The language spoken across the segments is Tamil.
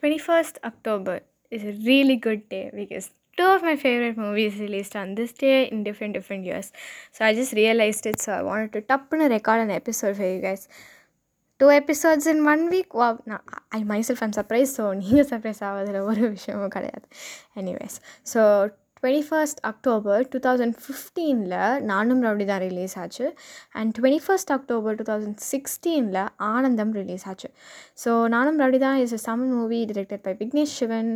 21st October is a really good day because two of my favorite movies released on this day in different different years. So I just realized it, so I wanted to tappana record an episode for you guys. Two episodes in one week? Wow, நான் I myself am surprised so நீங்கள் சர்ப்ரைஸ் ஆகாதுல ஒரு விஷயமும் கிடையாது anyways so twenty first October two thousand ஃபிஃப்டீனில் Naanum rowdy Dhaan release ஆச்சு. And twenty first October two thousand சிக்ஸ்டீனில் ஆனந்தம் ரிலீஸ் ஆச்சு. So Naanum Rowdy Dhaan is a Tamil movie directed by Vignesh Shivan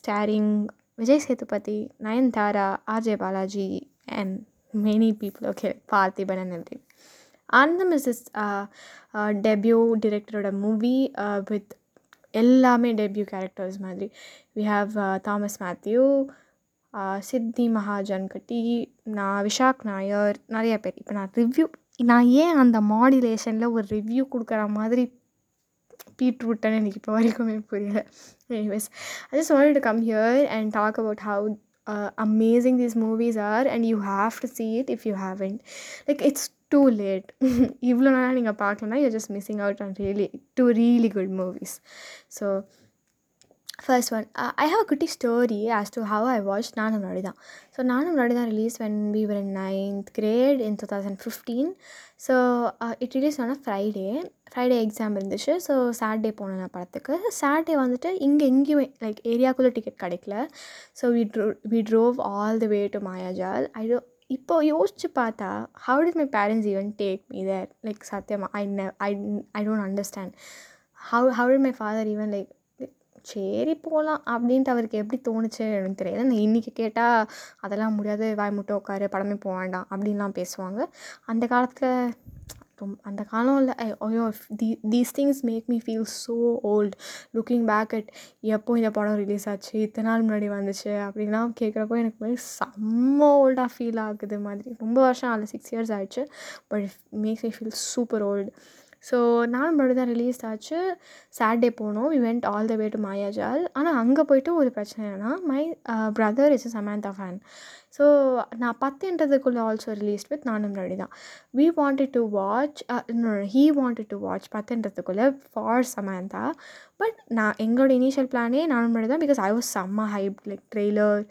starring Vijay Sethupathi Nayanthara RJ Balaji and many people okay Parthiban and every Aanandam is is debut டிரெக்டரோட movie with எல்லாமே டெபியூ கேரக்டர்ஸ் மாதிரி. வி ஹாவ் தாமஸ் மேத்யூ சித்தி மகாஜன் கட்டி நான் விஷாக் நாயர் நிறைய பேர். இப்போ நான் ரிவ்யூ நான் ஏன் அந்த மாடுலேஷனில் ஒரு ரிவ்யூ கொடுக்குற மாதிரி பீட் விட்டேன்னு எனக்கு இப்போ வரைக்குமே புரியல. Anyways I just want to come here and talk about how amazing these movies are and you have to see it you you haven't. Like it's too late இவ்வளோ நாளாக நீங்கள் பார்க்கலன்னா you just missing out on really two really good movies so first one I have குட்டி story as to how I watch நானும் முன்னாடி தான் ஸோ நானும் முன்னாடி தான் release when we were in ninth grade in two thousand fifteen so it release ஆனால் ஃப்ரைடே ஃப்ரைடே எக்ஸாம் இருந்துச்சு ஸோ சாட்டர்டே போனேன் நான் படத்துக்கு சாட்டர்டே வந்துட்டு இங்கே எங்கேயுமே லைக் ஏரியாக்குள்ளே டிக்கெட் கிடைக்கல so we drove we drove all the way to Mayajaal I do இப்போ யோசித்து பார்த்தா how did my parents even take me there like சத்தியமாக ஐ நெ I I don't understand how how did my father even like சரி போகலாம் அப்படின்ட்டு அவருக்கு எப்படி தோணுச்சு எனக்கு தெரியாது நான் இன்றைக்கி கேட்டால் அதெல்லாம் முடியாது வாய் முட்டை உட்காரு படமே போக வேண்டாம் அப்படின்லாம் பேசுவாங்க. அந்த காலத்தில் ரொம்ப அந்த காலம் இல்லை ஐயோ the these things make me feel so old looking back at எப்போ இந்த படம் ரிலீஸ் ஆச்சு இத்தனை நாள் முன்னாடி வந்துச்சு அப்படின்லாம் கேட்குறப்போ எனக்கு மாதிரி செம்ம ஓல்டாக ஃபீல் ஆகுது மாதிரி. ரொம்ப வருஷம் ஆகல சிக்ஸ் இயர்ஸ் ஆயிடுச்சு but makes me feel super old so நானும் முன்னாடி தான் ரிலீஸ் ஆச்சு. சாட்டர்டே போனோம். We went all the way to Mayajaal ஆனால் அங்கே போயிட்டு ஒரு பிரச்சனை என்னன்னா my brother is Samantha fan so நான் பத்துன்றதுக்குள்ளே ஆல்சோ ரிலீஸ்ட் வித் நானும் முன்னாடி தான். We wanted to watch he wanted to watch பத்துன்றதுக்குள்ளே for Samantha. But நான் எங்களோட இனிஷியல் பிளானே நானும் முன்னாடி தான் பிகாஸ் ஐ வாஸ் செம்ம ஹைப் லைக் ட்ரெய்லர்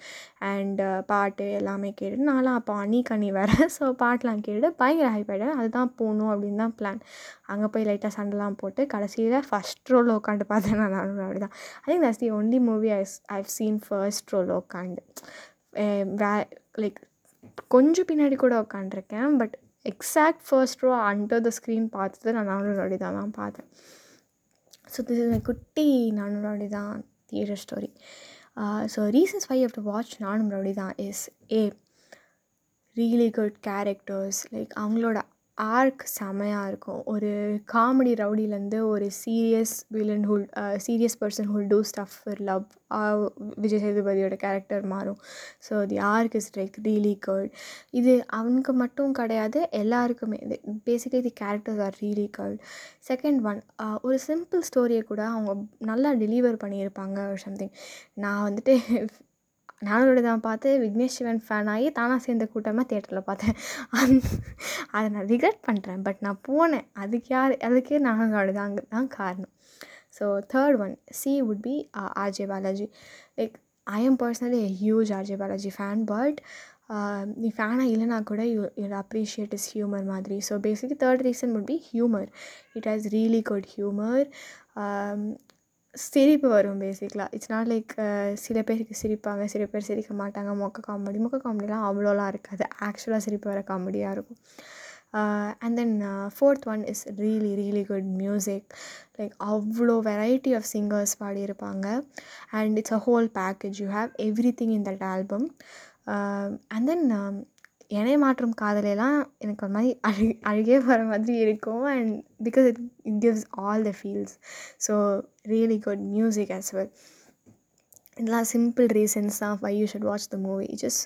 அண்ட் பாட்டு எல்லாமே கேட்டு நான்லாம் அப்போ அணி கனி வரேன் ஸோ பாட்டெலாம் கேட்டு பயங்கர ஹைப் ஆகிடுவேன் அதுதான் போகணும் அப்படின்னு தான் பிளான் அங்கே போய் லைட்டாக சண்டைலாம் போட்டு கடைசியில் ஃபஸ்ட் ரோல் உட்காந்து பார்த்தேன். நான் நானும் அப்படி தான். I think that's the only movie I I've seen first row உட்காந்து வே லைக் கொஞ்சம் பின்னாடி கூட உட்காண்ட்ருக்கேன் but exact first row under the screen பார்த்தது நான் நானும் அப்படி தான் தான் பார்த்தேன். ஸோ திஸ் இஸ் மை குட்டி நானும் ரவுடி தான் theatre story so reasons why have to watch Naanum Rowdy Dhaan is a really good characters like அவங்களோட ஆர்க் செமையாக இருக்கும். ஒரு காமெடி ரவுடிலேருந்து ஒரு serious villain who'll serious person who'll to stuff for love Vijay சேதுபதியோட character மாறும். So the arc is like really good இது அவனுக்கு மட்டும் கிடையாது எல்லாருக்குமே. இது basically the characters are really good second one ஒரு சிம்பிள் ஸ்டோரியை கூட அவங்க நல்லா டெலிவர் பண்ணியிருப்பாங்க ஒரு சம்திங் நான் வந்துட்டு நானோட தான் பார்த்து விக்னேஷ் சிவன் ஃபேன் ஆகி தானாக சேர்ந்த கூட்டமாக தேட்டரில் பார்த்தேன். அந் அதை நான் ரிக்ரெட் பண்ணுறேன் பட் நான் போனேன். அதுக்கு யார் அதுக்கே நானோட தான் தான் காரணம். So third one see would be RJ Balaji like I am personally a huge RJ Balaji fan but நீ ஃபேனாக இல்லைனா கூட you you appreciate his humour மாதிரி. So basically third reason would be humour it has really good humour சிரிப்பு வரும் பேசிக்கலாக இட்ஸ் நாட் லைக் சில பேருக்கு சிரிப்பாங்க சில பேர் சிரிக்க மாட்டாங்க. மொக்க காமெடி மொக்க காமெடிலாம் அவ்வளோலாம் இருக்காது. ஆக்சுவலாக சிரிப்பு வர காமெடியாக இருக்கும். And then fourth one is really really good music like அவ்வளோ வெரைட்டி ஆஃப் சிங்கர்ஸ் பாடியிருப்பாங்க. And it's a whole package you have everything in that album and then இணை மாற்றும் காதலெல்லாம் எனக்கு ஒரு மாதிரி அழு அழுகே வர மாதிரி இருக்கும். And because it it gives all the feels so really good music as well இதெல்லாம் சிம்பிள் ரீசன்ஸ் தான் why you should watch the movie just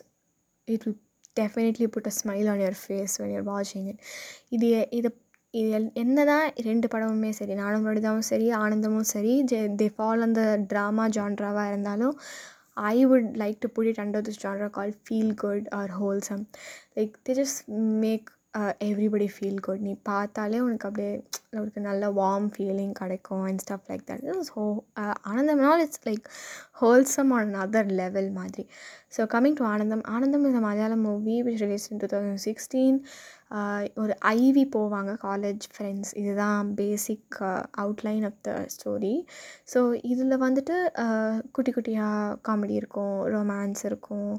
it will definitely put a smile on your face when you're வாட்சிங் இட் இது இதை இது என்ன தான் ரெண்டு படமுமே சரி நானும் மனிதாவும் சரி ஆனந்தமும் சரி ஜெ தே ஃபால் அந்த ட்ராமா ஜான்ராவாக இருந்தாலும் I would like to put it under this genre called feel good or wholesome. Like they just make everybody feel good நீ பார்த்தாலே உனக்கு அப்படியே உனக்கு நல்ல வார்ம் ஃபீலிங் கிடைக்கும் and stuff like that so ஆனந்தம்னால் it's like wholesome on other level மாதிரி. So coming to Aanandam. Aanandam is a Malayalam movie which release in two thousand sixteen ஒரு ஐவி போவாங்க காலேஜ் ஃப்ரெண்ட்ஸ் இதுதான் basic outline of the story so இதில் வந்துட்டு குட்டி குட்டியாக காமெடி இருக்கும் ரொமான்ஸ் இருக்கும்.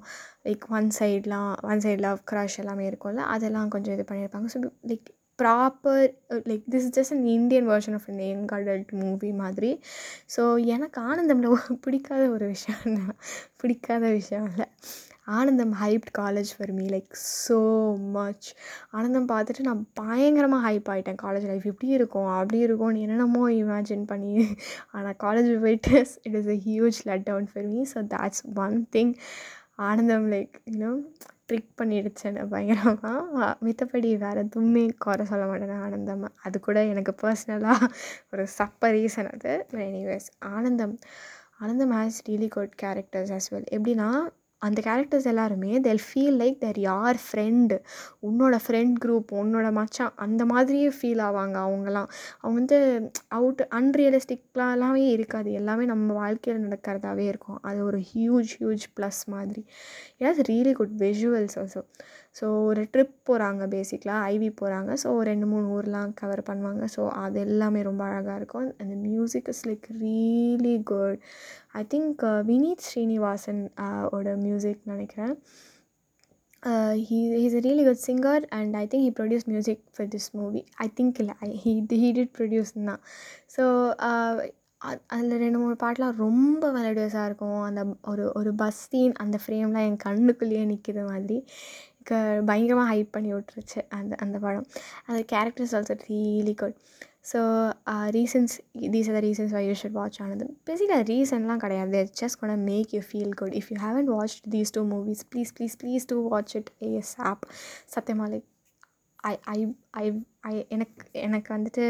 லைக் ஒன் சைட்லாம் ஒன் சைட் லவ் க்ரஷ் எல்லாமே இருக்கும்ல அதெல்லாம் கொஞ்சம் இது பண்ணியிருப்பாங்க. So like proper like this is just an Indian version of இந்த யங் அடல்ட் மூவி மாதிரி. ஸோ எனக்கு ஆனந்தமில் பிடிக்காத ஒரு விஷயம் பிடிக்காத விஷயம் இல்லை. Aanandam hyped college for me like so much Aanandam பார்த்துட்டு நான் பயங்கரமாக ஹைப் ஆகிட்டேன் காலேஜ் லைஃப் இப்படி இருக்கும் அப்படி இருக்கும்னு என்னென்னமோ இமேஜின் பண்ணி. ஆனால் காலேஜ் போயிட்டு it is a huge let down for me so that's one thing Aanandam like you know trick பண்ணிடுச்சு என்னை பயங்கரமாக மித்தபடி வேறு எதுவுமே குறை சொல்ல மாட்டேன் ஆனந்தம். அது கூட எனக்கு பர்சனலாக ஒரு சப்ப ரீசன் அது. Anyways Aanandam. Aanandam has really good characters as well எப்படின்னா அந்த கேரக்டர்ஸ் எல்லாருமே தெல் ஃபீல் லைக் தேர் யார் ஃப்ரெண்டு உன்னோட ஃப்ரெண்ட் குரூப் உன்னோட மச்சான் அந்த மாதிரியே ஃபீல் ஆவாங்க அவங்கலாம். அவங்க வந்து அவுட் அன்ரியலிஸ்டிக்லாமே இருக்காது. எல்லாமே நம்ம வாழ்க்கையில் நடக்கிறதாவே இருக்கும். அது ஒரு ஹியூஜ் ஹியூஜ் ப்ளஸ் மாதிரி. It really good visuals also so ஒரு ட்ரிப் போகிறாங்க பேசிக்கலாக ஐவி போகிறாங்க ஸோ ரெண்டு மூணு ஊர்லாம் கவர் பண்ணுவாங்க. ஸோ அது எல்லாமே ரொம்ப அழகாக இருக்கும். அந்த music is like really good I think Vineeth Sreenivasan ஓட மியூசிக் நினைக்கிறேன். Uh, he is uh, a really good singer and I think he produce music for this movie I think இல்லை I he he did produce தான். ஸோ அதில் ரெண்டு மூணு பாட்டெலாம் ரொம்ப மெலடியஸாக இருக்கும். அந்த ஒரு ஒரு பஸ் சீன் அந்த ஃப்ரேம்லாம் என் கண்ணுக்குள்ளேயே நிற்கிற மாதிரி. க பயங்கரமாக ஹைப் பண்ணி விட்ருச்சு அந்த அந்த படம். அந்த characters also really good so reasons these are the reasons why you should watch ஆனது பேசிக்காக ரீசன்லாம் கிடையாது. ஜஸ்ட் கொண்ட make you feel good if you haven watch these two movies please please please do watch it ASAP சத்தியமாக like I I I I எனக்கு எனக்கு வந்துட்டு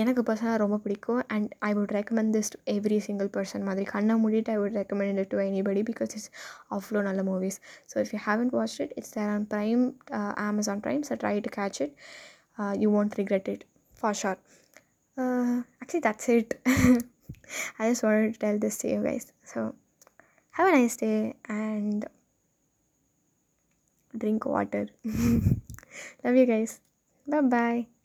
எனக்கு பர்சனலாக ரொம்ப பிடிக்கும். And I would recommend this to every single person மாதிரி கண்ணை மூடிட்டு I would recommend it to anybody because it's அவ்வளோ நல்ல movies so if you haven't watch it it's there on Prime Amazon Prime so try to catch it you won't regret it for sure. Uh, actually that's it. I just wanted to tell this to you guys. So have a nice day and drink water. Love you guys. 拜拜。